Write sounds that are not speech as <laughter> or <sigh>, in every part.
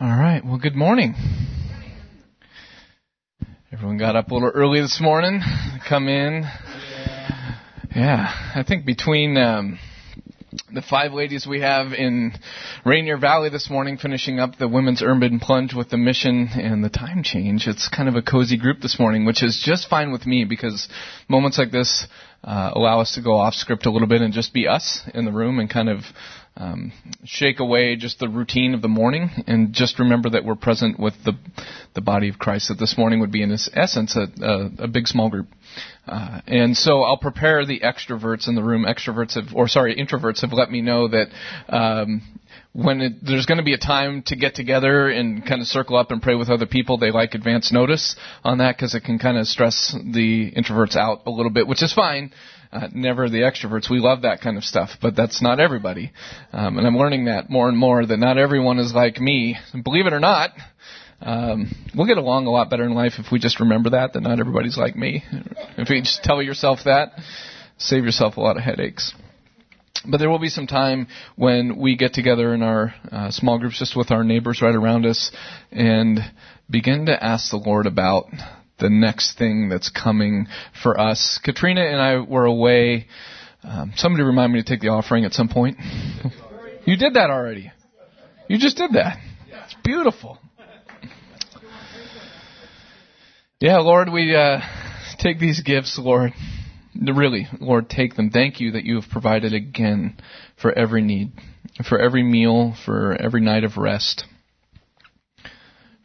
All right. Well, good morning. Everyone got up a little early this morning. Come in. Yeah, I think between um, the five ladies we have in Rainier Valley this morning, finishing up the women's urban plunge with the mission and the time change, it's kind of a cozy group this morning, which is just fine with me because moments like this uh, allow us to go off script a little bit and just be us in the room and kind of um, shake away just the routine of the morning and just remember that we're present with the the body of Christ. That this morning would be in essence a, a, a big small group. Uh, and so I'll prepare the extroverts in the room. Extroverts have, or sorry, introverts have let me know that um, when it, there's going to be a time to get together and kind of circle up and pray with other people, they like advance notice on that because it can kind of stress the introverts out a little bit, which is fine. Uh, never the extroverts. We love that kind of stuff, but that's not everybody. Um, and I'm learning that more and more that not everyone is like me. And believe it or not, um, we'll get along a lot better in life if we just remember that that not everybody's like me. If you just tell yourself that, save yourself a lot of headaches. But there will be some time when we get together in our uh, small groups, just with our neighbors right around us, and begin to ask the Lord about the next thing that's coming for us. Katrina and I were away. Um, somebody remind me to take the offering at some point. <laughs> you did that already. You just did that. It's beautiful. Yeah, Lord, we uh, take these gifts, Lord. Really, Lord, take them. Thank you that you have provided again for every need, for every meal, for every night of rest,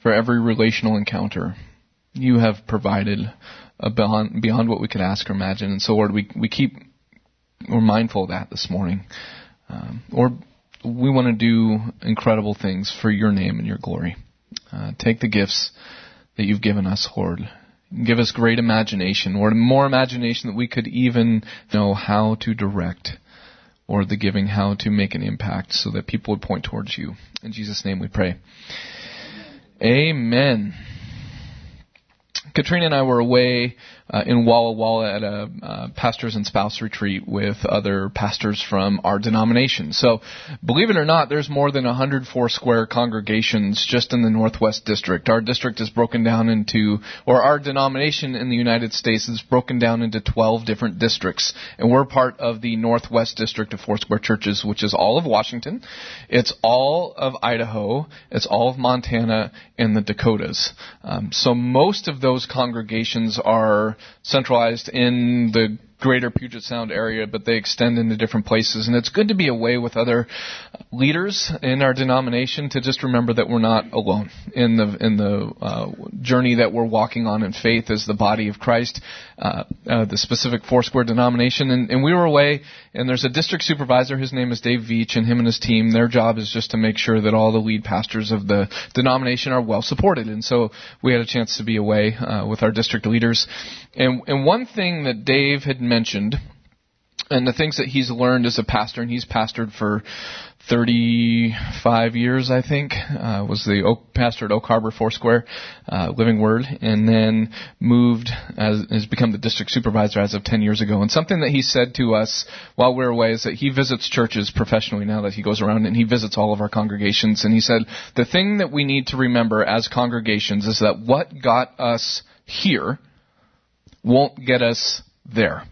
for every relational encounter you have provided beyond, beyond what we could ask or imagine. And so, Lord, we, we keep, we're mindful of that this morning. Um, Lord, we want to do incredible things for your name and your glory. Uh, take the gifts that you've given us, Lord. Give us great imagination, or more imagination that we could even know how to direct or the giving, how to make an impact so that people would point towards you. In Jesus' name we pray. Amen. Katrina and I were away uh, in Walla Walla at a uh, pastors and spouse retreat with other pastors from our denomination. So, believe it or not, there's more than 104 square congregations just in the Northwest District. Our district is broken down into, or our denomination in the United States is broken down into 12 different districts, and we're part of the Northwest District of Foursquare Churches, which is all of Washington, it's all of Idaho, it's all of Montana, and the Dakotas. Um, so most of those congregations are centralized in the greater Puget Sound area, but they extend into different places. And it's good to be away with other leaders in our denomination to just remember that we're not alone in the in the uh, journey that we're walking on in faith as the body of Christ, uh, uh, the specific Foursquare denomination. And, and, we were away, and there's a district supervisor. His name is Dave Veach, and him and his team. Their job is just to make sure that all the lead pastors of the denomination are well supported. And so we had a chance to be away uh, with our district leaders. And and one thing that Dave had mentioned, and the things that he's learned as a pastor, and he's pastored for 35 years, I think, uh, was the Oak, pastor at Oak Harbor Foursquare, uh, Living Word, and then moved as has become the district supervisor as of 10 years ago. And something that he said to us while we were away is that he visits churches professionally now that he goes around and he visits all of our congregations. And he said the thing that we need to remember as congregations is that what got us here won't get us there.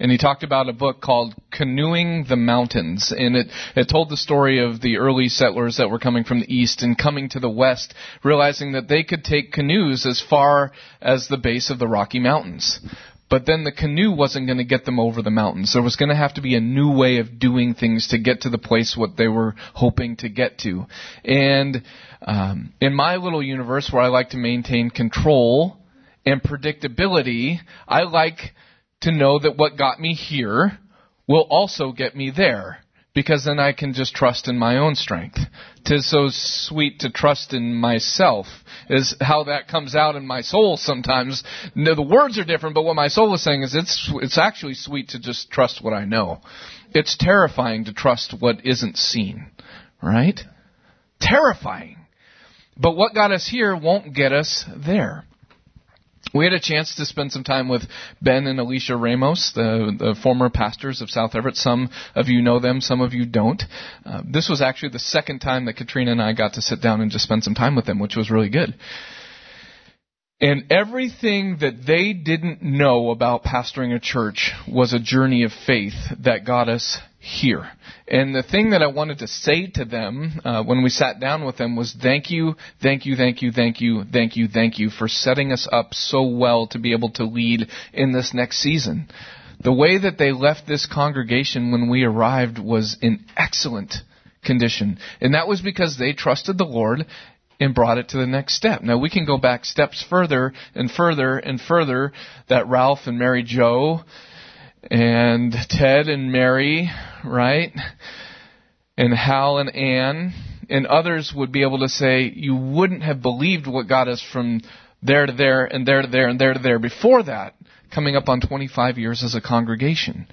And he talked about a book called Canoeing the Mountains. And it, it told the story of the early settlers that were coming from the east and coming to the west, realizing that they could take canoes as far as the base of the Rocky Mountains. But then the canoe wasn't going to get them over the mountains. There was going to have to be a new way of doing things to get to the place what they were hoping to get to. And um, in my little universe where I like to maintain control and predictability, I like to know that what got me here will also get me there. Because then I can just trust in my own strength. Tis so sweet to trust in myself, is how that comes out in my soul sometimes. No, the words are different, but what my soul is saying is it's, it's actually sweet to just trust what I know. It's terrifying to trust what isn't seen. Right? Terrifying. But what got us here won't get us there. We had a chance to spend some time with Ben and Alicia Ramos, the, the former pastors of South Everett. Some of you know them, some of you don't. Uh, this was actually the second time that Katrina and I got to sit down and just spend some time with them, which was really good. And everything that they didn't know about pastoring a church was a journey of faith that got us here. And the thing that I wanted to say to them uh, when we sat down with them was thank you, thank you, thank you, thank you, thank you, thank you for setting us up so well to be able to lead in this next season. The way that they left this congregation when we arrived was in excellent condition. And that was because they trusted the Lord and brought it to the next step. Now we can go back steps further and further and further that Ralph and Mary Joe and Ted and Mary, right? And Hal and Ann and others would be able to say, you wouldn't have believed what got us from there to there and there to there and there to there before that, coming up on 25 years as a congregation.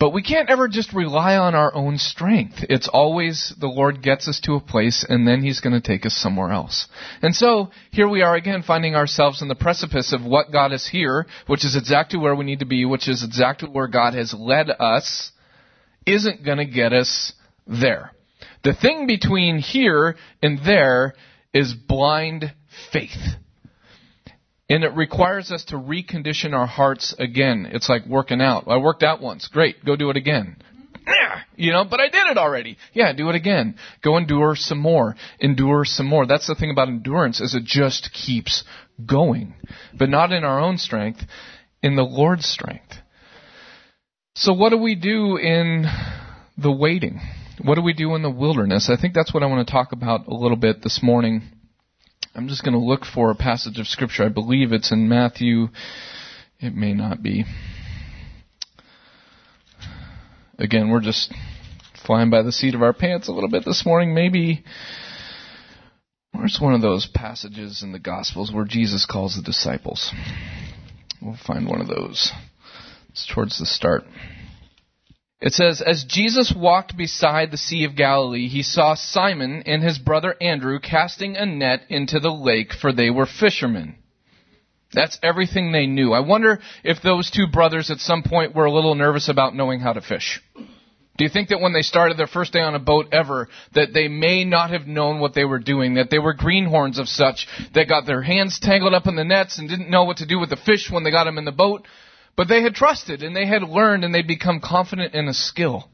But we can't ever just rely on our own strength. It's always the Lord gets us to a place and then He's going to take us somewhere else. And so, here we are again finding ourselves in the precipice of what God is here, which is exactly where we need to be, which is exactly where God has led us, isn't going to get us there. The thing between here and there is blind faith. And it requires us to recondition our hearts again. It's like working out. I worked out once. Great. Go do it again. <clears throat> You know, but I did it already. Yeah, do it again. Go endure some more. Endure some more. That's the thing about endurance is it just keeps going. But not in our own strength, in the Lord's strength. So what do we do in the waiting? What do we do in the wilderness? I think that's what I want to talk about a little bit this morning. I'm just going to look for a passage of Scripture. I believe it's in Matthew. It may not be. Again, we're just flying by the seat of our pants a little bit this morning. Maybe. Where's one of those passages in the Gospels where Jesus calls the disciples? We'll find one of those. It's towards the start. It says, As Jesus walked beside the Sea of Galilee, he saw Simon and his brother Andrew casting a net into the lake, for they were fishermen. That's everything they knew. I wonder if those two brothers at some point were a little nervous about knowing how to fish. Do you think that when they started their first day on a boat ever, that they may not have known what they were doing, that they were greenhorns of such that got their hands tangled up in the nets and didn't know what to do with the fish when they got them in the boat? But they had trusted and they had learned and they'd become confident in a skill.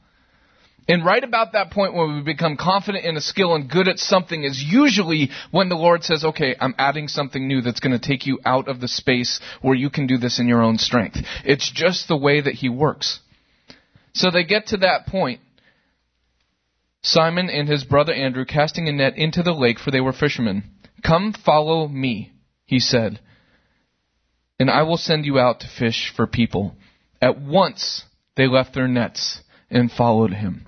And right about that point when we become confident in a skill and good at something is usually when the Lord says, okay, I'm adding something new that's going to take you out of the space where you can do this in your own strength. It's just the way that He works. So they get to that point. Simon and his brother Andrew casting a net into the lake for they were fishermen. Come follow me, he said and I will send you out to fish for people. At once they left their nets and followed him.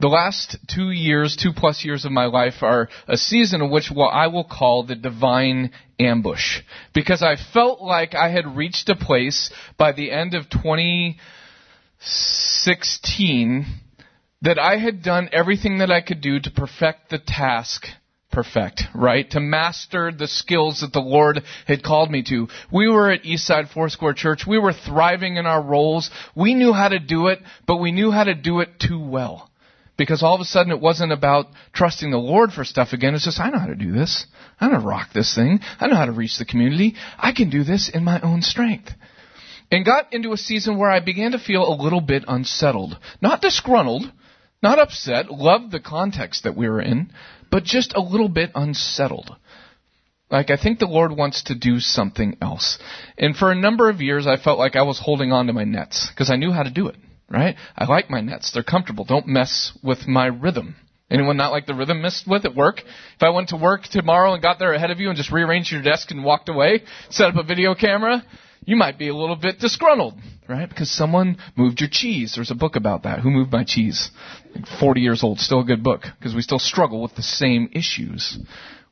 The last two years, two plus years of my life are a season in which what I will call the divine ambush. Because I felt like I had reached a place by the end of 2016 that I had done everything that I could do to perfect the task perfect, right? To master the skills that the Lord had called me to. We were at Eastside Four Foursquare Church. We were thriving in our roles. We knew how to do it, but we knew how to do it too well. Because all of a sudden it wasn't about trusting the Lord for stuff again. It's just, I know how to do this. I know how to rock this thing. I know how to reach the community. I can do this in my own strength. And got into a season where I began to feel a little bit unsettled. Not disgruntled, not upset, loved the context that we were in, but just a little bit unsettled. Like, I think the Lord wants to do something else. And for a number of years, I felt like I was holding on to my nets because I knew how to do it, right? I like my nets. They're comfortable. Don't mess with my rhythm. Anyone not like the rhythm messed with at work? If I went to work tomorrow and got there ahead of you and just rearranged your desk and walked away, set up a video camera, you might be a little bit disgruntled, right? Because someone moved your cheese. There's a book about that. Who moved my cheese? Like 40 years old, still a good book because we still struggle with the same issues.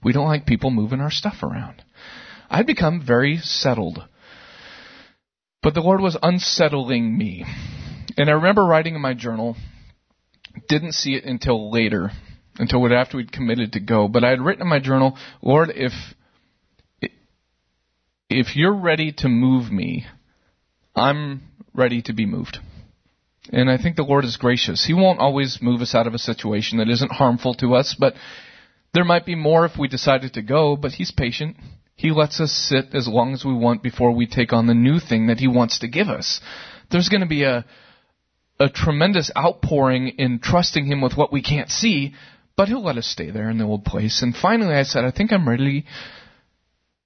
We don't like people moving our stuff around. I'd become very settled. But the Lord was unsettling me. And I remember writing in my journal, didn't see it until later, until after we'd committed to go, but I had written in my journal, Lord, if if you're ready to move me, I'm ready to be moved. And I think the Lord is gracious. He won't always move us out of a situation that isn't harmful to us, but there might be more if we decided to go, but He's patient. He lets us sit as long as we want before we take on the new thing that He wants to give us. There's going to be a, a tremendous outpouring in trusting Him with what we can't see, but He'll let us stay there in the old place. And finally I said, I think I'm ready,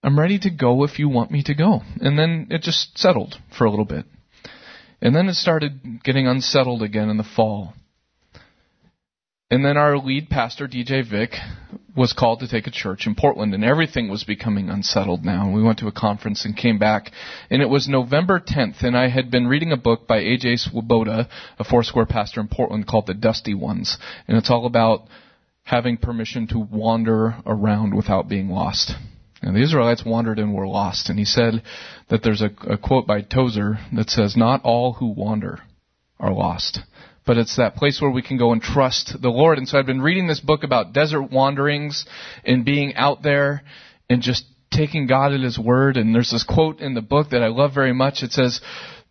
I'm ready to go if you want me to go. And then it just settled for a little bit. And then it started getting unsettled again in the fall. And then our lead pastor, DJ Vick, was called to take a church in Portland, and everything was becoming unsettled now. We went to a conference and came back, and it was November 10th, and I had been reading a book by A.J. Swoboda, a Foursquare pastor in Portland, called The Dusty Ones, and it's all about having permission to wander around without being lost. And the Israelites wandered and were lost. And he said that there's a, a quote by Tozer that says, Not all who wander are lost but it's that place where we can go and trust the Lord. And so I've been reading this book about desert wanderings and being out there and just taking God at His word. And there's this quote in the book that I love very much. It says,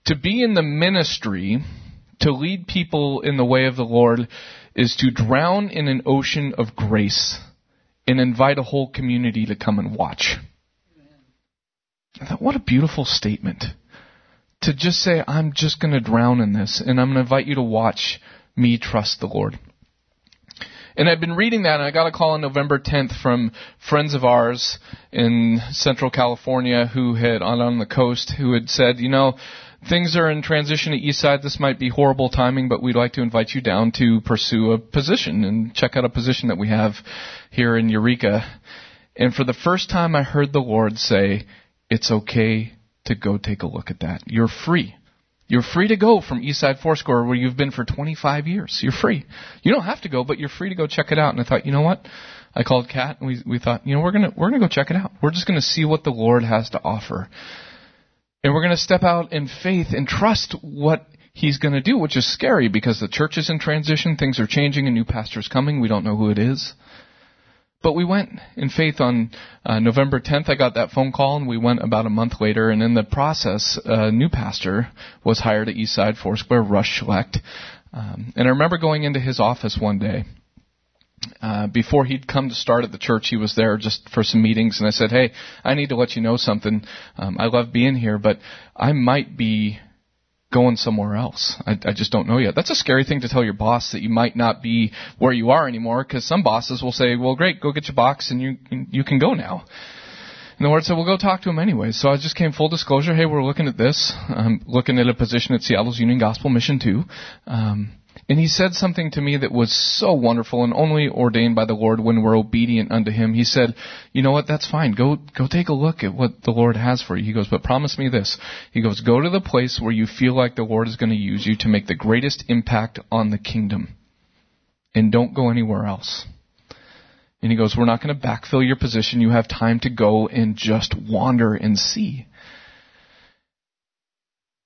To be in the ministry, to lead people in the way of the Lord, is to drown in an ocean of grace and invite a whole community to come and watch. I thought, what a beautiful statement. To just say, I'm just going to drown in this, and I'm going to invite you to watch me trust the Lord. And I've been reading that, and I got a call on November 10th from friends of ours in Central California who had on on the coast who had said, you know, things are in transition at Eastside. This might be horrible timing, but we'd like to invite you down to pursue a position and check out a position that we have here in Eureka. And for the first time, I heard the Lord say, "It's okay to go take a look at that. You're free." You're free to go from Eastside Foursquare where you've been for 25 years. You're free. You don't have to go, but you're free to go check it out. And I thought, you know what? I called Kat and we we thought, you know, we're gonna we're gonna go check it out. We're just gonna see what the Lord has to offer. And we're going to step out in faith and trust what he's going to do, which is scary because the church is in transition, things are changing, a new pastor's coming. We don't know who it is. But we went in faith on uh, November 10th. I got that phone call, and we went about a month later. And in the process, a new pastor was hired at Eastside Foursquare, Rush Schlecht. Um, and I remember going into his office one day, uh, before he'd come to start at the church, he was there just for some meetings, and I said, "Hey, I need to let you know something. Um, I love being here, but I might be going somewhere else. I, I just don't know yet." That's a scary thing to tell your boss that you might not be where you are anymore, because some bosses will say, "Well, great, go get your box, and you you can go now." And the Lord said, "Well, go talk to him anyway." So I just came full disclosure. Hey, we're looking at this. I'm looking at a position at Seattle's Union Gospel Mission too. Um, and he said something to me that was so wonderful and only ordained by the Lord when we're obedient unto him. He said, "You know what? That's fine. Go go take a look at what the Lord has for you." He goes, "But promise me this." He goes, "Go to the place where you feel like the Lord is going to use you to make the greatest impact on the kingdom. And don't go anywhere else." And he goes, "We're not going to backfill your position. You have time to go and just wander and see."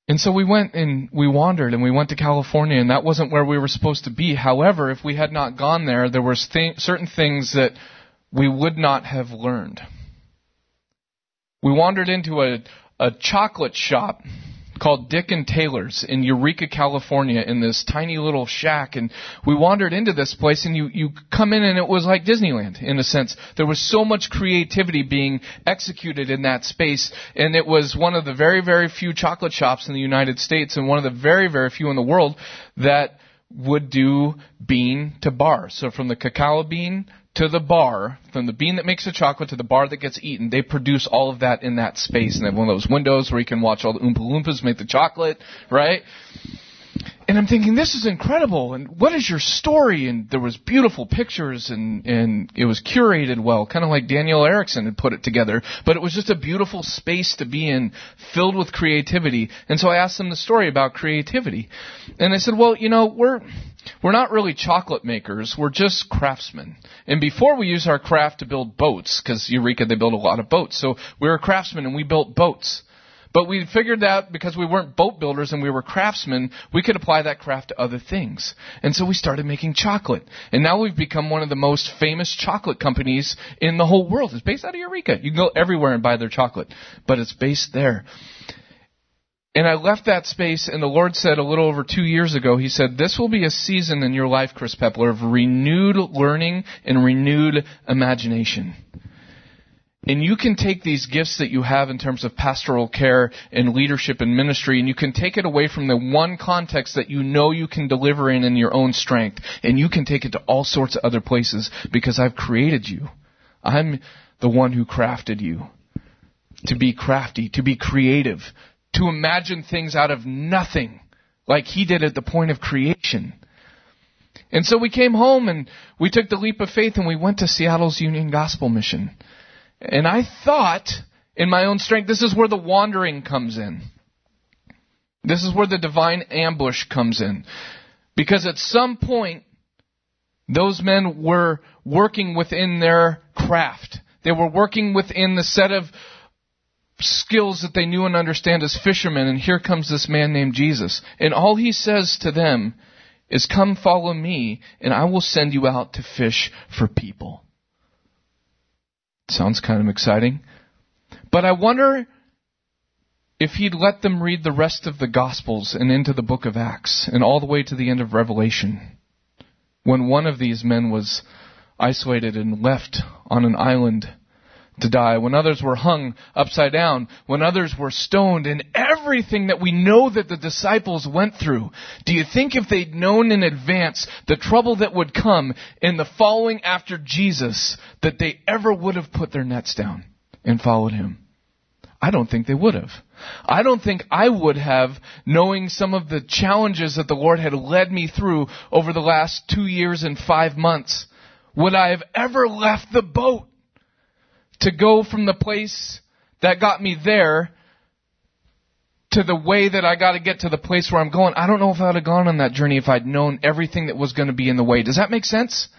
And so we went and we wandered and we went to California and that wasn't where we were supposed to be. However, if we had not gone there, there were th- certain things that we would not have learned. We wandered into a, a chocolate shop called Dick and Taylor's in Eureka, California, in this tiny little shack. And we wandered into this place, and you, you come in, and it was like Disneyland, in a sense. There was so much creativity being executed in that space, and it was one of the very, very few chocolate shops in the United States, and one of the very, very few in the world that would do bean to bar. So from the cacao bean to the bar, from the bean that makes the chocolate to the bar that gets eaten, they produce all of that in that space. And they have one of those windows where you can watch all the Oompa Loompas make the chocolate, right? And I'm thinking, this is incredible. And what is your story? And there was beautiful pictures and, and it was curated well, kind of like Daniel Erickson had put it together. But it was just a beautiful space to be in, filled with creativity. And so I asked them the story about creativity. And they said, well, you know, we're, we're not really chocolate makers. We're just craftsmen. And before we use our craft to build boats, because Eureka, they build a lot of boats. So we were craftsmen and we built boats. But we figured that because we weren't boat builders and we were craftsmen, we could apply that craft to other things. And so we started making chocolate. And now we've become one of the most famous chocolate companies in the whole world. It's based out of Eureka. You can go everywhere and buy their chocolate. But it's based there. And I left that space, and the Lord said a little over two years ago, He said, This will be a season in your life, Chris Peppler, of renewed learning and renewed imagination. And you can take these gifts that you have in terms of pastoral care and leadership and ministry, and you can take it away from the one context that you know you can deliver in in your own strength, and you can take it to all sorts of other places because I've created you. I'm the one who crafted you. To be crafty, to be creative, to imagine things out of nothing, like He did at the point of creation. And so we came home and we took the leap of faith and we went to Seattle's Union Gospel Mission. And I thought, in my own strength, this is where the wandering comes in. This is where the divine ambush comes in. Because at some point, those men were working within their craft. They were working within the set of skills that they knew and understand as fishermen. And here comes this man named Jesus. And all he says to them is, Come follow me, and I will send you out to fish for people. Sounds kind of exciting. But I wonder if he'd let them read the rest of the Gospels and into the book of Acts and all the way to the end of Revelation. When one of these men was isolated and left on an island to die, when others were hung upside down, when others were stoned, and everything that we know that the disciples went through. Do you think if they'd known in advance the trouble that would come in the following after Jesus, that they ever would have put their nets down and followed him? I don't think they would have. I don't think I would have, knowing some of the challenges that the Lord had led me through over the last two years and five months, would I have ever left the boat to go from the place that got me there to the way that I got to get to the place where I'm going. I don't know if I would have gone on that journey if I'd known everything that was going to be in the way. Does that make sense?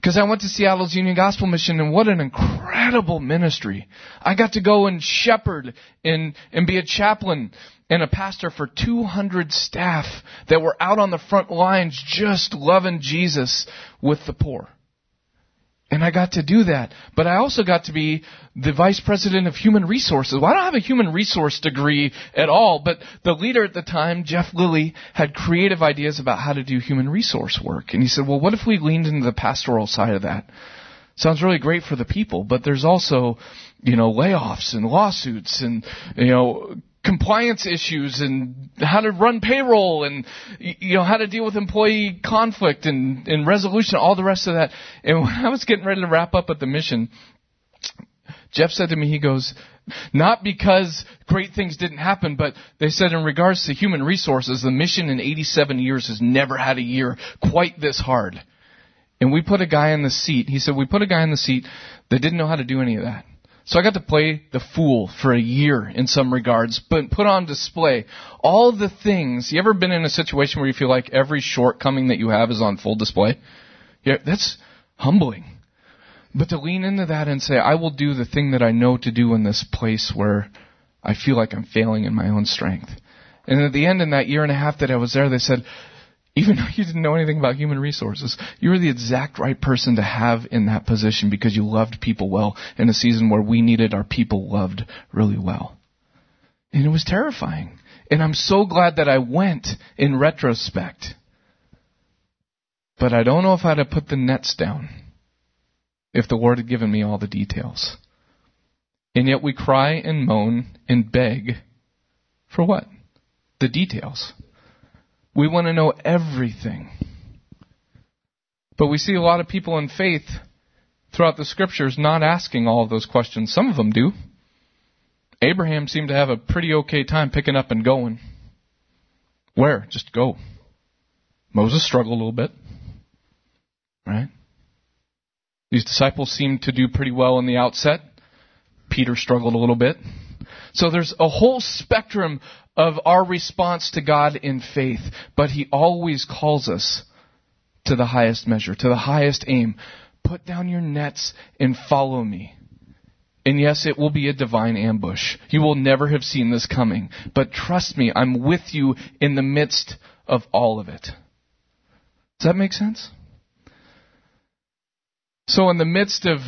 Because I went to Seattle's Union Gospel Mission and what an incredible ministry. I got to go and shepherd and, and be a chaplain and a pastor for 200 staff that were out on the front lines just loving Jesus with the poor. And I got to do that. But I also got to be the vice president of human resources. Well, I don't have a human resource degree at all, but the leader at the time, Jeff Lilley, had creative ideas about how to do human resource work. And he said, well, what if we leaned into the pastoral side of that? Sounds really great for the people, but there's also, you know, layoffs and lawsuits and, you know, compliance issues and how to run payroll and you know how to deal with employee conflict and, and resolution all the rest of that. And when i was getting ready to wrap up at the mission jeff said to me he goes not because great things didn't happen but they said in regards to human resources the mission in 87 years has never had a year quite this hard. And we put a guy in the seat. He said we put a guy in the seat that didn't know how to do any of that so I got to play the fool for a year in some regards, but put on display all the things. You ever been in a situation where you feel like every shortcoming that you have is on full display? Yeah, that's humbling. But to lean into that and say, I will do the thing that I know to do in this place where I feel like I'm failing in my own strength. And at the end, in that year and a half that I was there, they said, even though you didn't know anything about human resources, you were the exact right person to have in that position because you loved people well in a season where we needed our people loved really well. And it was terrifying. And I'm so glad that I went in retrospect. But I don't know if I'd have put the nets down if the Lord had given me all the details. And yet we cry and moan and beg for what? The details. We want to know everything. But we see a lot of people in faith throughout the scriptures not asking all of those questions. Some of them do. Abraham seemed to have a pretty okay time picking up and going. Where? Just go. Moses struggled a little bit. Right? These disciples seemed to do pretty well in the outset. Peter struggled a little bit. So there's a whole spectrum of our response to God in faith, but He always calls us to the highest measure, to the highest aim. Put down your nets and follow me. And yes, it will be a divine ambush. You will never have seen this coming. But trust me, I'm with you in the midst of all of it. Does that make sense? So, in the midst of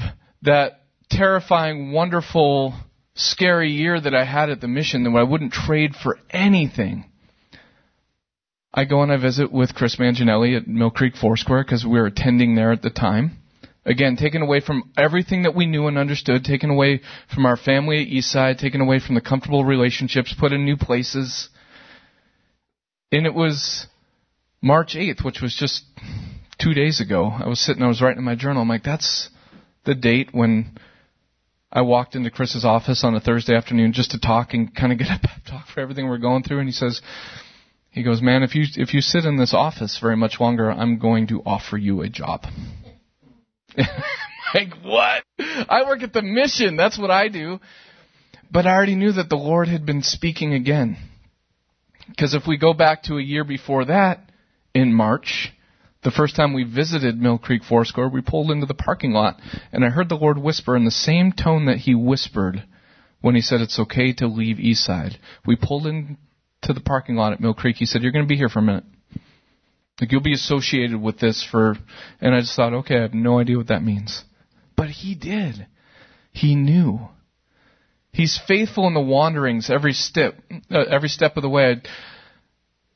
that terrifying, wonderful, scary year that I had at the mission, that I wouldn't trade for anything, I go and I visit with Chris Manginelli at Mill Creek Foursquare because we were attending there at the time. Again, taken away from everything that we knew and understood, taken away from our family at Eastside, taken away from the comfortable relationships, put in new places. And it was March 8th, which was just two days ago. I was sitting, I was writing in my journal. I'm like, that's the date when I walked into Chris's office on a Thursday afternoon just to talk and kind of get a pep talk for everything we're going through. And he says, he goes, man, if you, if you sit in this office very much longer, I'm going to offer you a job. <laughs> like, what? I work at the mission. That's what I do. But I already knew that the Lord had been speaking again. Because if we go back to a year before that, in March, the first time we visited Mill Creek Foursquare, we pulled into the parking lot, and I heard the Lord whisper in the same tone that He whispered when He said it's okay to leave Eastside. We pulled into the parking lot at Mill Creek. He said, You're going to be here for a minute. Like you'll be associated with this for, and I just thought, okay, I have no idea what that means. But he did. He knew. He's faithful in the wanderings every step, uh, every step of the way.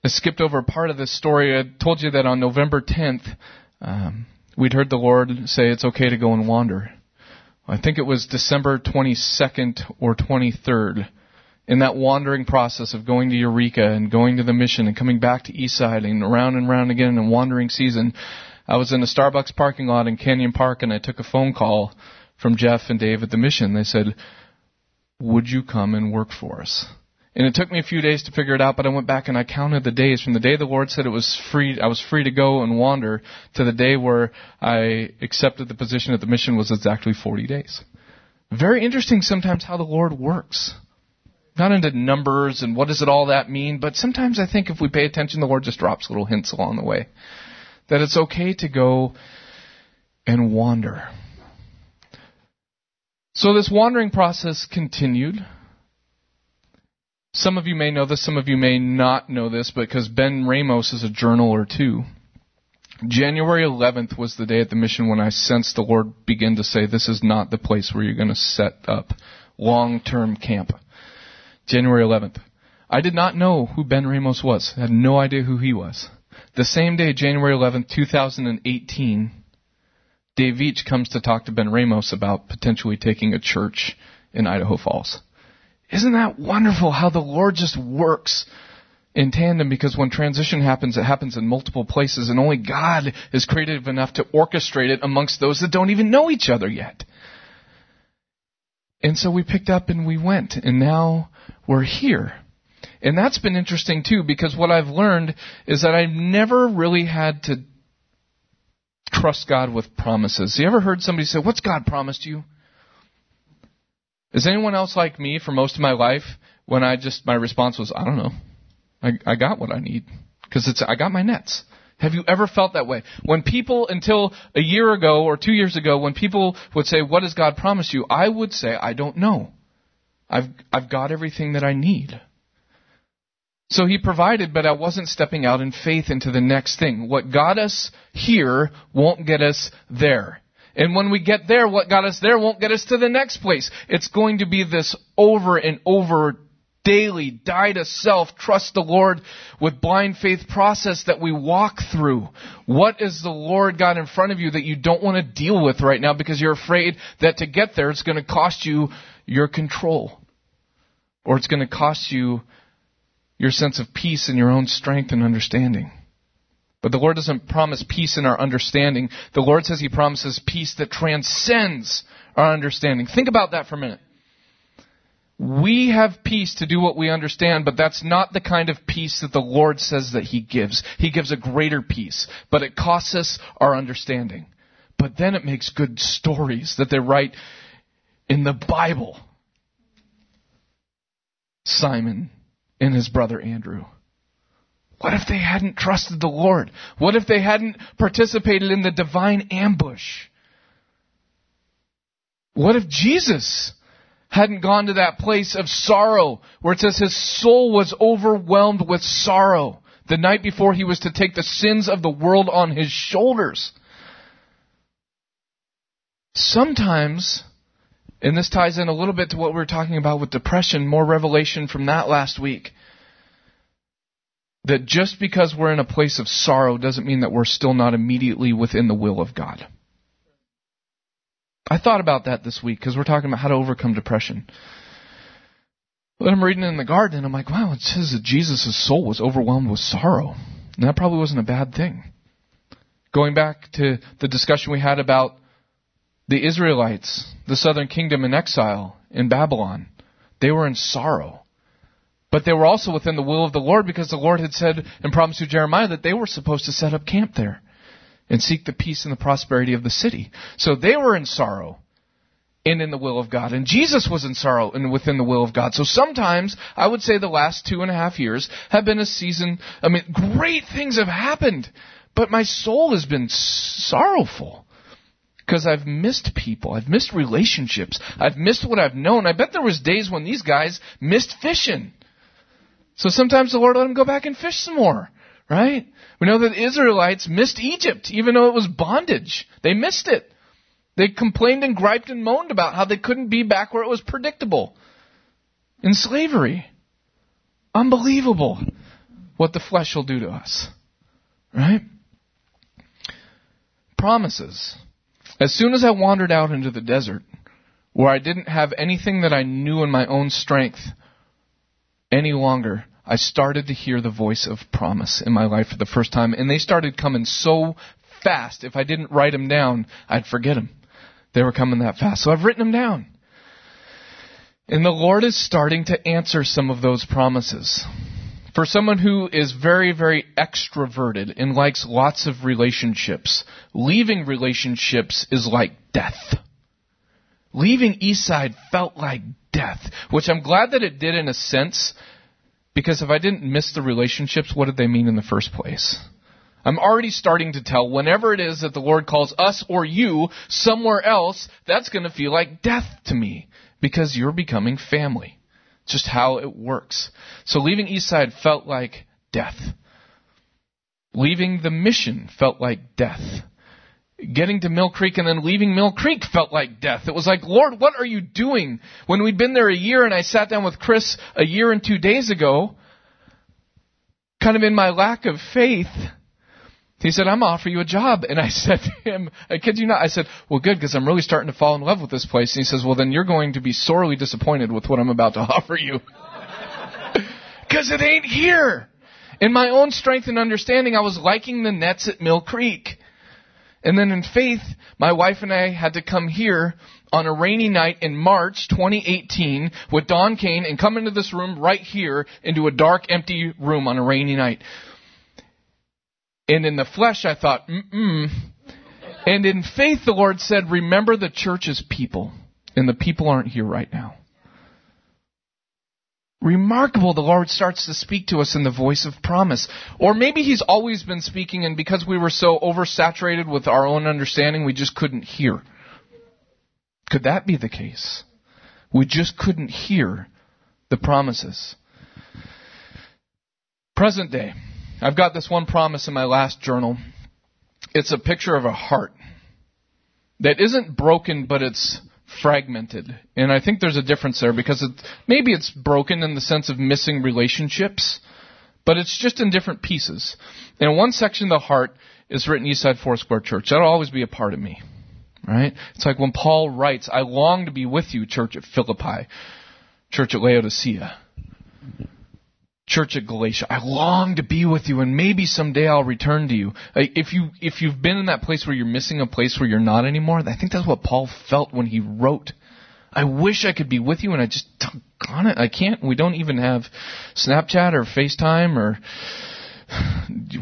I, skipped over part of this story. I told you that on November 10th, um, we'd heard the Lord say it's okay to go and wander. I think it was December 22nd or 23rd in that wandering process of going to Eureka and going to the mission and coming back to Eastside and around and around again in wandering season, I was in a Starbucks parking lot in Canyon Park and I took a phone call from Jeff and Dave at the mission. They said, would you come and work for us? And it took me a few days to figure it out, but I went back and I counted the days from the day the Lord said it was free, I was free to go and wander to the day where I accepted the position at the mission was exactly 40 days. Very interesting sometimes how the Lord works not into numbers and what does it all that mean, but sometimes I think if we pay attention, the Lord just drops little hints along the way. That it's okay to go and wander. So this wandering process continued. Some of you may know this, some of you may not know this, because Ben Ramos is a journal or two. January 11th was the day at the mission when I sensed the Lord begin to say, this is not the place where you're going to set up long-term camp. January 11th. I did not know who Ben Ramos was. I had no idea who he was. The same day, January 11th, 2018, Dave Veach comes to talk to Ben Ramos about potentially taking a church in Idaho Falls. Isn't that wonderful how the Lord just works in tandem because when transition happens, it happens in multiple places and only God is creative enough to orchestrate it amongst those that don't even know each other yet. And so we picked up and we went and now we're here. And that's been interesting too because what I've learned is that I've never really had to trust God with promises. You ever heard somebody say, What's God promised you? Is anyone else like me for most of my life when I just, my response was, I don't know. I, I got what I need because it's, I got my nets. Have you ever felt that way? When people, until a year ago or two years ago, when people would say, What does God promise you? I would say, I don't know. I've, I've got everything that I need. So he provided, but I wasn't stepping out in faith into the next thing. What got us here won't get us there. And when we get there, what got us there won't get us to the next place. It's going to be this over and over daily, die to self, trust the Lord with blind faith process that we walk through. What is the Lord got in front of you that you don't want to deal with right now because you're afraid that to get there it's going to cost you your control. Or it's going to cost you your sense of peace and your own strength and understanding. But the Lord doesn't promise peace in our understanding. The Lord says He promises peace that transcends our understanding. Think about that for a minute. We have peace to do what we understand, but that's not the kind of peace that the Lord says that He gives. He gives a greater peace, but it costs us our understanding. But then it makes good stories that they write in the Bible. Simon and his brother Andrew. What if they hadn't trusted the Lord? What if they hadn't participated in the divine ambush? What if Jesus hadn't gone to that place of sorrow where it says his soul was overwhelmed with sorrow the night before he was to take the sins of the world on his shoulders. Sometimes, and this ties in a little bit to what we were talking about with depression, more revelation from that last week. That just because we're in a place of sorrow doesn't mean that we're still not immediately within the will of God. I thought about that this week because we're talking about how to overcome depression. But I'm reading in the garden and I'm like, wow, it says that Jesus' soul was overwhelmed with sorrow. And that probably wasn't a bad thing. Going back to the discussion we had about the Israelites, the southern kingdom in exile in Babylon, they were in sorrow. But they were also within the will of the Lord because the Lord had said and promised to Jeremiah that they were supposed to set up camp there and seek the peace and the prosperity of the city. So they were in sorrow and in the will of God. And Jesus was in sorrow and within the will of God. So sometimes I would say the last two and a half years have been a season. I mean, great things have happened, but my soul has been sorrowful because I've missed people. I've missed relationships. I've missed what I've known. I bet there was days when these guys missed fishing. So sometimes the Lord let them go back and fish some more. Right? We know that the Israelites missed Egypt, even though it was bondage. They missed it. They complained and griped and moaned about how they couldn't be back where it was predictable. In slavery. Unbelievable what the flesh will do to us. Right? Promises. As soon as I wandered out into the desert, where I didn't have anything that I knew in my own strength any longer, I started to hear the voice of promise in my life for the first time, and they started coming so fast. If I didn't write them down, I'd forget them. They were coming that fast. So I've written them down. And the Lord is starting to answer some of those promises. For someone who is very, very extroverted and likes lots of relationships, leaving relationships is like death. Leaving Eastside felt like death, which I'm glad that it did in a sense because if I didn't miss the relationships, what did they mean in the first place? I'm already starting to tell whenever it is that the Lord calls us or you somewhere else, that's going to feel like death to me because you're becoming family. Just how it works. So leaving Eastside felt like death. Leaving the mission felt like death getting to Mill Creek and then leaving Mill Creek felt like death. It was like, Lord, what are you doing? When we'd been there a year and I sat down with Chris a year and two days ago, kind of in my lack of faith, he said, I'm offer you a job. And I <laughs> said to him, I kid you not, I said, well good, because I'm really starting to fall in love with this place. And he says, well then you're going to be sorely disappointed with what I'm about to <laughs> offer you. <laughs> Because it ain't here. In my own strength and understanding, I was liking the nets at Mill Creek. And then in faith, my wife and I had to come here on a rainy night in March 2018 with Don Kane and come into this room right here into a dark, empty room on a rainy night. And in the flesh, I thought, mm-mm. And in faith, the Lord said, remember the church's people. And the people aren't here right now remarkable the Lord starts to speak to us in the voice of promise. Or maybe He's always been speaking, and because we were so oversaturated with our own understanding, we just couldn't hear. Could that be the case? We just couldn't hear the promises. Present day. I've got this one promise in my last journal. It's a picture of a heart that isn't broken, but it's fragmented. And I think there's a difference there because it, maybe it's broken in the sense of missing relationships, but it's just in different pieces. And one section of the heart is written Eastside Foursquare Church. That'll always be a part of me. Right? It's like when Paul writes, I long to be with you, church at Philippi, church at Laodicea church at Galatia. I long to be with you and maybe someday I'll return to you. Uh, if you, if you've been in that place where you're missing a place where you're not anymore, I think that's what Paul felt when he wrote. I wish I could be with you and I just, on it, I can't. We don't even have Snapchat or FaceTime or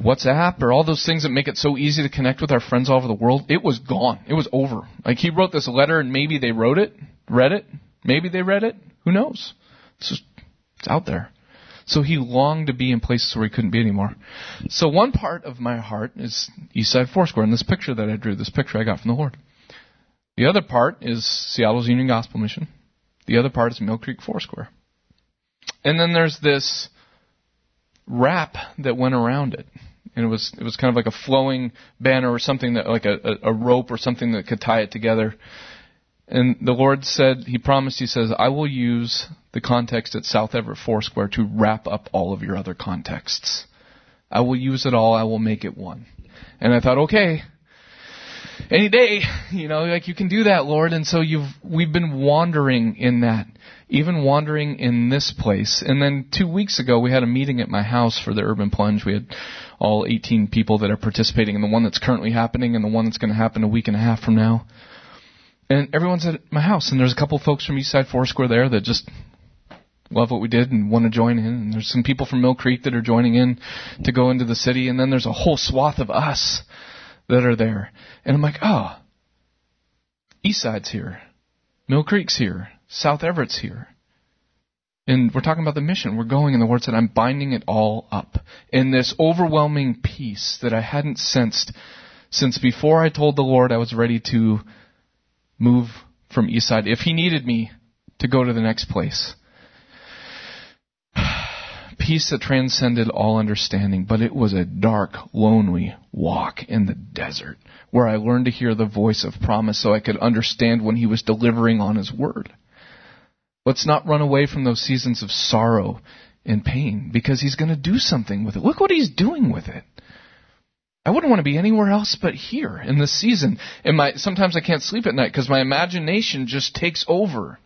WhatsApp or all those things that make it so easy to connect with our friends all over the world. It was gone. It was over. Like he wrote this letter and maybe they wrote it, read it, maybe they read it. Who knows? It's just, it's out there. So he longed to be in places where he couldn't be anymore. So one part of my heart is Eastside Foursquare, and this picture that I drew, this picture I got from the Lord. The other part is Seattle's Union Gospel Mission. The other part is Mill Creek Foursquare. And then there's this wrap that went around it. And it was it was kind of like a flowing banner or something that like a, a, a rope or something that could tie it together. And the Lord said, He promised, He says, I will use the context at South Everett Foursquare to wrap up all of your other contexts. I will use it all. I will make it one. And I thought, okay, any day, you know, like you can do that, Lord. And so you've, we've been wandering in that, even wandering in this place. And then two weeks ago, we had a meeting at my house for the Urban Plunge. We had all 18 people that are participating in the one that's currently happening and the one that's going to happen a week and a half from now. And everyone's at my house, and there's a couple folks from Eastside Foursquare there that just love what we did and want to join in. And there's some people from Mill Creek that are joining in to go into the city. And then there's a whole swath of us that are there. And I'm like, oh, Eastside's here. Mill Creek's here. South Everett's here. And we're talking about the mission. We're going, and the Lord said, I'm binding it all up in this overwhelming peace that I hadn't sensed since before I told the Lord I was ready to move from Eastside if He needed me to go to the next place <sighs> peace that transcended all understanding, but it was a dark, lonely walk in the desert where I learned to hear the voice of promise so I could understand when he was delivering on his word. Let's not run away from those seasons of sorrow and pain because he's going to do something with it. Look what he's doing with it. I wouldn't want to be anywhere else but here in this season. And my sometimes I can't sleep at night because my imagination just takes over.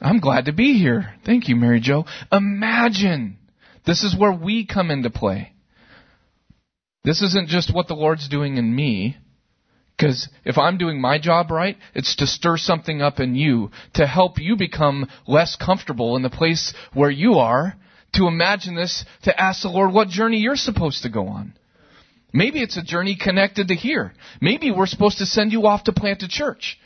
I'm glad to be here. Thank you, Mary Jo. Imagine. This is where we come into play. This isn't just what the Lord's doing in me. Because if I'm doing my job right, it's to stir something up in you, to help you become less comfortable in the place where you are, to imagine this, to ask the Lord what journey you're supposed to go on. Maybe it's a journey connected to here. Maybe we're supposed to send you off to plant a church.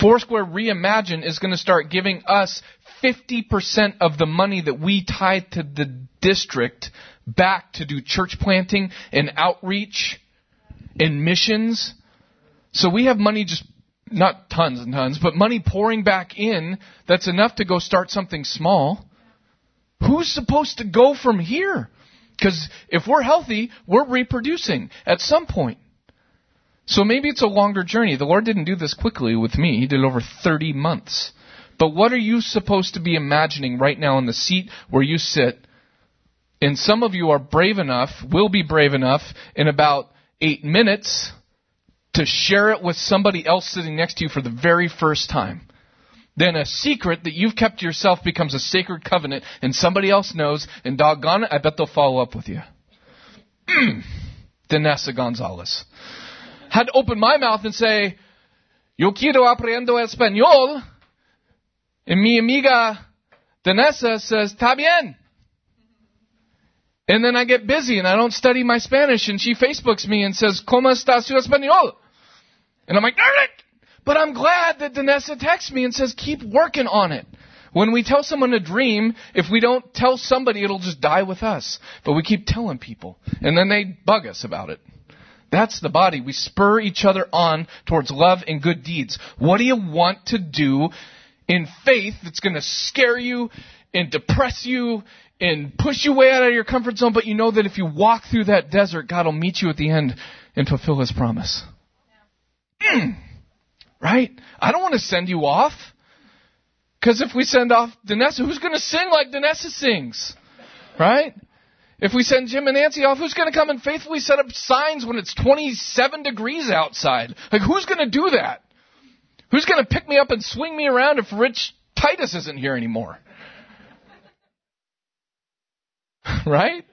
Foursquare Reimagine is going to start giving us 50% of the money that we tithe to the district back to do church planting and outreach and missions. So we have money just, not tons and tons, but money pouring back in that's enough to go start something small. Who's supposed to go from here? Because if we're healthy, we're reproducing at some point. So maybe it's a longer journey. The Lord didn't do this quickly with me. He did it over 30 months. But what are you supposed to be imagining right now in the seat where you sit? And some of you are brave enough, will be brave enough in about eight minutes to share it with somebody else sitting next to you for the very first time. Then a secret that you've kept yourself becomes a sacred covenant and somebody else knows and doggone it, I bet they'll follow up with you. <clears throat> Danessa Gonzalez had to open my mouth and say, Yo quiero aprendo español. And mi amiga Danessa says, Está bien. And then I get busy and I don't study my Spanish and she Facebooks me and says, ¿Cómo está su español? And I'm like, darn it! But I'm glad that Danessa texts me and says, keep working on it. When we tell someone a dream, if we don't tell somebody, it'll just die with us. But we keep telling people. And then they bug us about it. That's the body. We spur each other on towards love and good deeds. What do you want to do in faith that's going to scare you and depress you and push you way out of your comfort zone, but you know that if you walk through that desert, God will meet you at the end and fulfill His promise? Yeah. <clears throat> Right? I don't want to send you off. Because if we send off Danessa, who's going to sing like Danessa sings? Right? If we send Jim and Nancy off, who's going to come and faithfully set up signs when it's 27 degrees outside? Like, who's going to do that? Who's going to pick me up and swing me around if Rich Titus isn't here anymore? <laughs> right?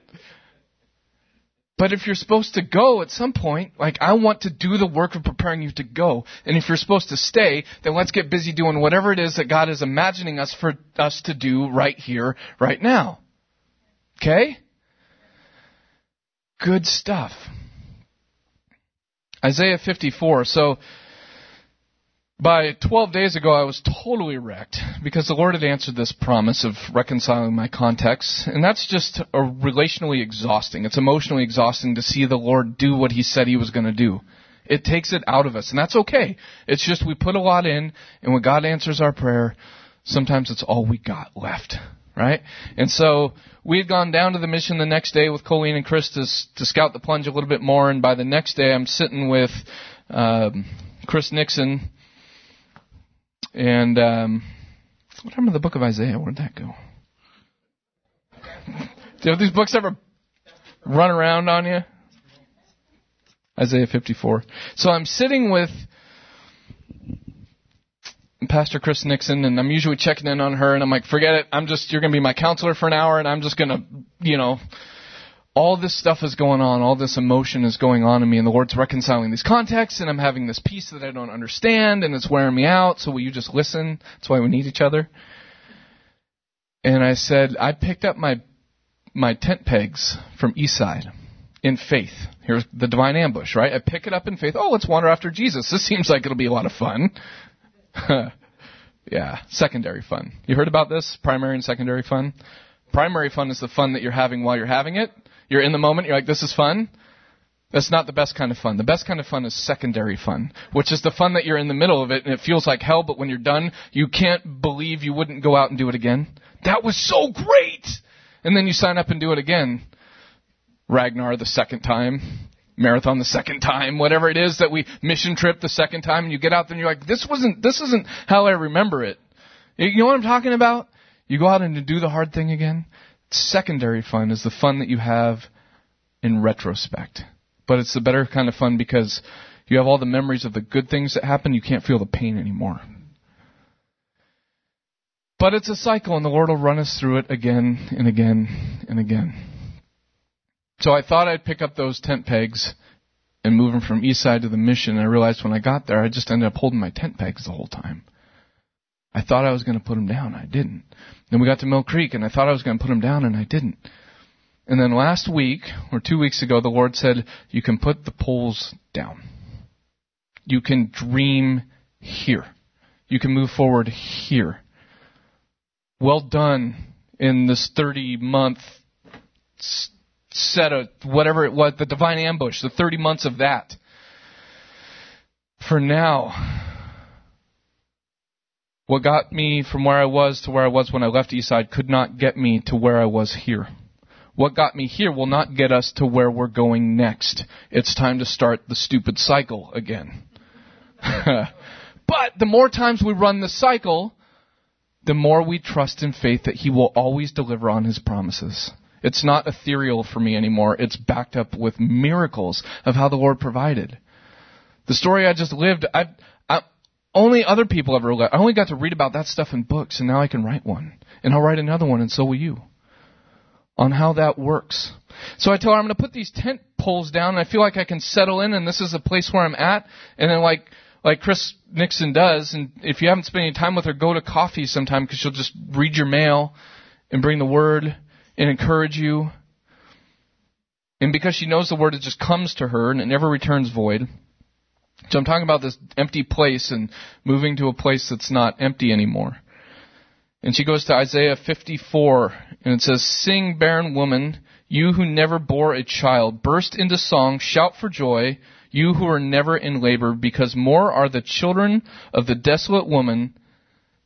But if you're supposed to go at some point, like I want to do the work of preparing you to go. And if you're supposed to stay, then let's get busy doing whatever it is that God is imagining us for us to do right here, right now. Okay? good stuff. Isaiah 54. So, by 12 days ago, I was totally wrecked because the Lord had answered this promise of reconciling my context. And that's just a relationally exhausting. It's emotionally exhausting to see the Lord do what He said He was going to do. It takes it out of us, and that's okay. It's just we put a lot in, and when God answers our prayer, sometimes it's all we got left, right? And so we had gone down to the mission the next day with Colleen and Chris to, to scout the plunge a little bit more, and by the next day I'm sitting with um, Chris Nixon, and um, what happened to the book of Isaiah? Where'd that go? <laughs> Do these books ever run around on you? Isaiah 54. So I'm sitting with Pastor Chris Nixon, and I'm usually checking in on her, and I'm like, forget it. I'm just, you're going to be my counselor for an hour, and I'm just going to, you know, all this stuff is going on, all this emotion is going on in me, and the Lord's reconciling these contexts, and I'm having this peace that I don't understand, and it's wearing me out, so will you just listen? That's why we need each other. And I said, I picked up my, my tent pegs from Eastside in faith. Here's the divine ambush, right? I pick it up in faith. Oh, let's wander after Jesus. This seems like it'll be a lot of fun. <laughs> yeah, secondary fun. You heard about this? Primary and secondary fun? Primary fun is the fun that you're having while you're having it. You're in the moment, you're like, this is fun. That's not the best kind of fun. The best kind of fun is secondary fun, which is the fun that you're in the middle of it and it feels like hell, but when you're done, you can't believe you wouldn't go out and do it again. That was so great! And then you sign up and do it again. Ragnar the second time, marathon the second time, whatever it is that we mission trip the second time, and you get out there and you're like, this wasn't, this isn't how I remember it. You know what I'm talking about? You go out and do the hard thing again. Secondary fun is the fun that you have in retrospect. But it's the better kind of fun because you have all the memories of the good things that happen. You can't feel the pain anymore. But it's a cycle, and the Lord will run us through it again and again and again. So I thought I'd pick up those tent pegs and move them from east side to the mission. And I realized when I got there, I just ended up holding my tent pegs the whole time. I thought I was going to put them down. I didn't. Then we got to Mill Creek, and I thought I was going to put them down, and I didn't. And then last week, or two weeks ago, the Lord said, You can put the poles down. You can dream here. You can move forward here. Well done in this 30 month set of whatever it was, the divine ambush, the 30 months of that. For now, what got me from where I was to where I was when I left Eastside could not get me to where I was here. What got me here will not get us to where we're going next. It's time to start the stupid cycle again. <laughs> but the more times we run the cycle, the more we trust in faith that He will always deliver on His promises. It's not ethereal for me anymore. It's backed up with miracles of how the Lord provided. The story I just lived, I, I only other people ever. I only got to read about that stuff in books, and now I can write one, and I'll write another one, and so will you. On how that works. So I tell her I'm going to put these tent poles down, and I feel like I can settle in, and this is a place where I'm at. And then like like Chris Nixon does, and if you haven't spent any time with her, go to coffee sometime because she'll just read your mail and bring the word and encourage you. And because she knows the word, it just comes to her and it never returns void. So I'm talking about this empty place and moving to a place that's not empty anymore. And she goes to Isaiah 54 and it says, Sing, barren woman, you who never bore a child, burst into song, shout for joy, you who are never in labor, because more are the children of the desolate woman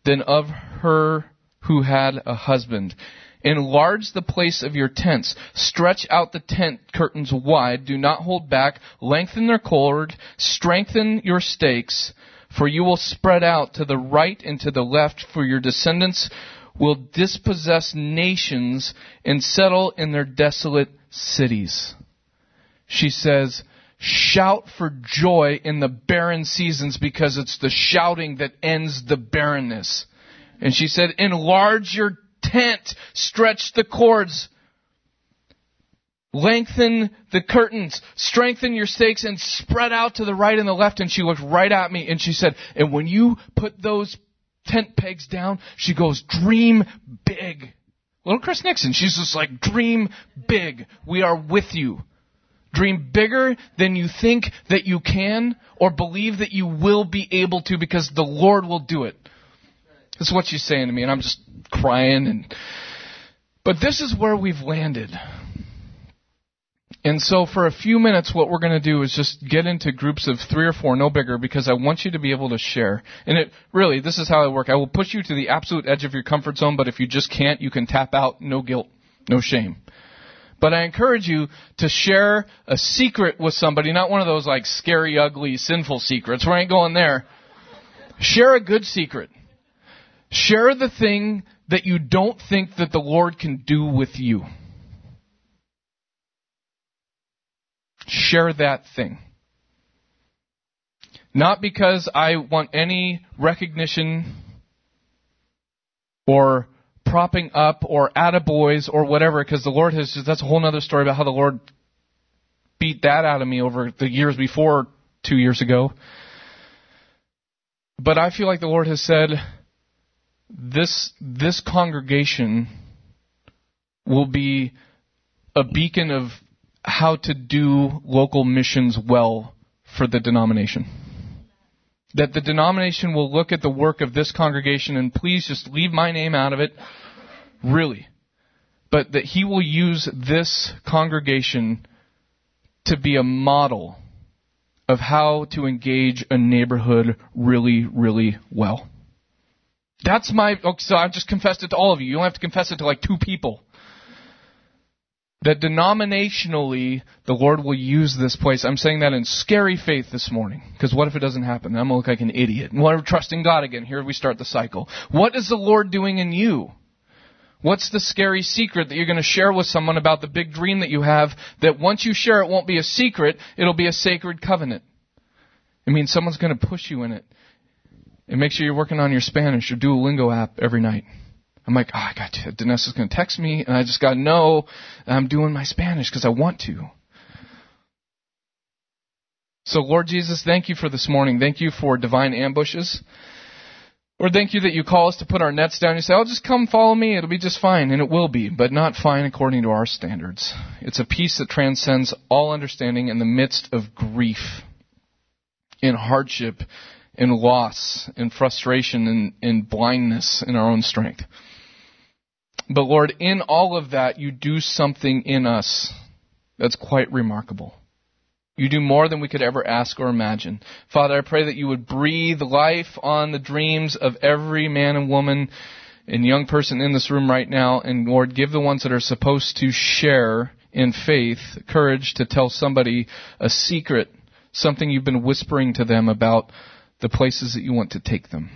than of her who had a husband. Enlarge the place of your tents. Stretch out the tent curtains wide. Do not hold back. Lengthen their cord. Strengthen your stakes. For you will spread out to the right and to the left, for your descendants will dispossess nations and settle in their desolate cities. She says, Shout for joy in the barren seasons because it's the shouting that ends the barrenness. And she said, Enlarge your tent, stretch the cords, lengthen the curtains, strengthen your stakes, and spread out to the right and the left. And she looked right at me and she said, and when you put those tent pegs down, she goes, dream big. Little Chris Nixon, she's just like, dream big. We are with you. Dream bigger than you think that you can or believe that you will be able to because the Lord will do it. This is what she's saying to me, and I'm just crying and but this is where we've landed. And so for a few minutes, what we're going to do is just get into groups of three or four, no bigger, because I want you to be able to share. And it really, this is how I work. I will push you to the absolute edge of your comfort zone, but if you just can't, you can tap out. No guilt, no shame. But I encourage you to share a secret with somebody, not one of those like scary, ugly, sinful secrets. We ain't going there. Share a good secret. Share the thing that you don't think that the Lord can do with you. Share that thing. Not because I want any recognition or propping up or attaboys or whatever, because the Lord has, just, that's a whole other story about how the Lord beat that out of me over the years before two years ago. But I feel like the Lord has said, this, this congregation will be a beacon of how to do local missions well for the denomination. That the denomination will look at the work of this congregation and please just leave my name out of it. Really. But that he will use this congregation to be a model of how to engage a neighborhood really, really well. That's my, okay so I've just confessed it to all of you. You don't have to confess it to like two people that denominationally the Lord will use this place. I'm saying that in scary faith this morning. Because what if it doesn't happen? I'm going to look like an idiot. And what if trusting God again? Here we start the cycle. What is the Lord doing in you? What's the scary secret that you're going to share with someone about the big dream that you have that once you share it won't be a secret, it'll be a sacred covenant? It means someone's going to push you in it. And make sure you're working on your Spanish your Duolingo app every night. I'm like, oh, I got to. Danessa's going to text me, and I just got to know I'm doing my Spanish because I want to. So, Lord Jesus, thank you for this morning. Thank you for divine ambushes. Lord, thank you that you call us to put our nets down. You say, oh, just come follow me. It'll be just fine. And it will be, but not fine according to our standards. It's a peace that transcends all understanding in the midst of grief, in hardship, in loss, in frustration, in, in blindness in our own strength. But Lord, in all of that, you do something in us that's quite remarkable. You do more than we could ever ask or imagine. Father, I pray that you would breathe life on the dreams of every man and woman and young person in this room right now. And Lord, give the ones that are supposed to share in faith courage to tell somebody a secret, something you've been whispering to them about the places that you want to take them.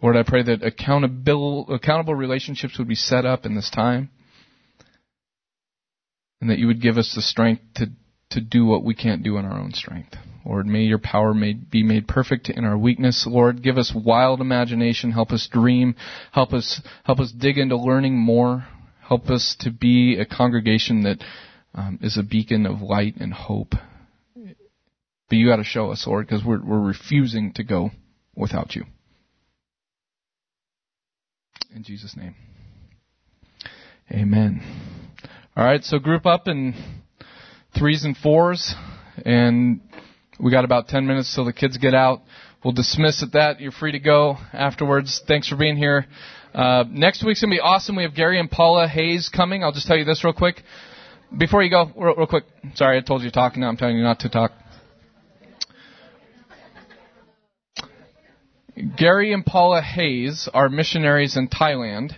Lord, I pray that accountable, accountable relationships would be set up in this time. And that you would give us the strength to, to do what we can't do in our own strength. Lord, may your power made, be made perfect in our weakness. Lord, give us wild imagination. Help us dream. Help us, help us dig into learning more. Help us to be a congregation that um, is a beacon of light and hope. But you got to show us, Lord, because we're, we're refusing to go without you. In Jesus' name. Amen. All right, so group up in threes and fours, and we got about 10 minutes till the kids get out. We'll dismiss at that. You're free to go afterwards. Thanks for being here. Uh, next week's gonna be awesome. We have Gary and Paula Hayes coming. I'll just tell you this real quick. Before you go, real, real quick. Sorry, I told you to talk. Now I'm telling you not to talk. Gary and Paula Hayes are missionaries in Thailand.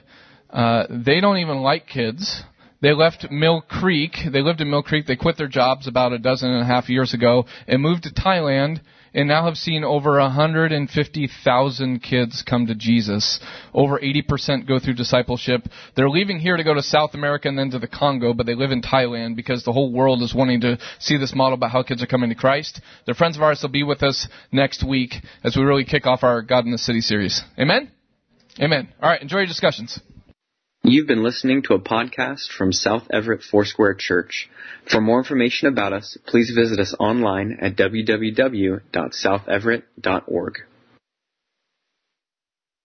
Uh, they don't even like kids. They left Mill Creek. They lived in Mill Creek. They quit their jobs about a dozen and a half years ago and moved to Thailand and now have seen over 150,000 kids come to Jesus. Over 80% go through discipleship. They're leaving here to go to South America and then to the Congo, but they live in Thailand because the whole world is wanting to see this model about how kids are coming to Christ. They're friends of ours. They'll be with us next week as we really kick off our God in the City series. Amen? Amen. All right. Enjoy your discussions. You've been listening to a podcast from South Everett Foursquare Church. For more information about us, please visit us online at www.southeverett.org.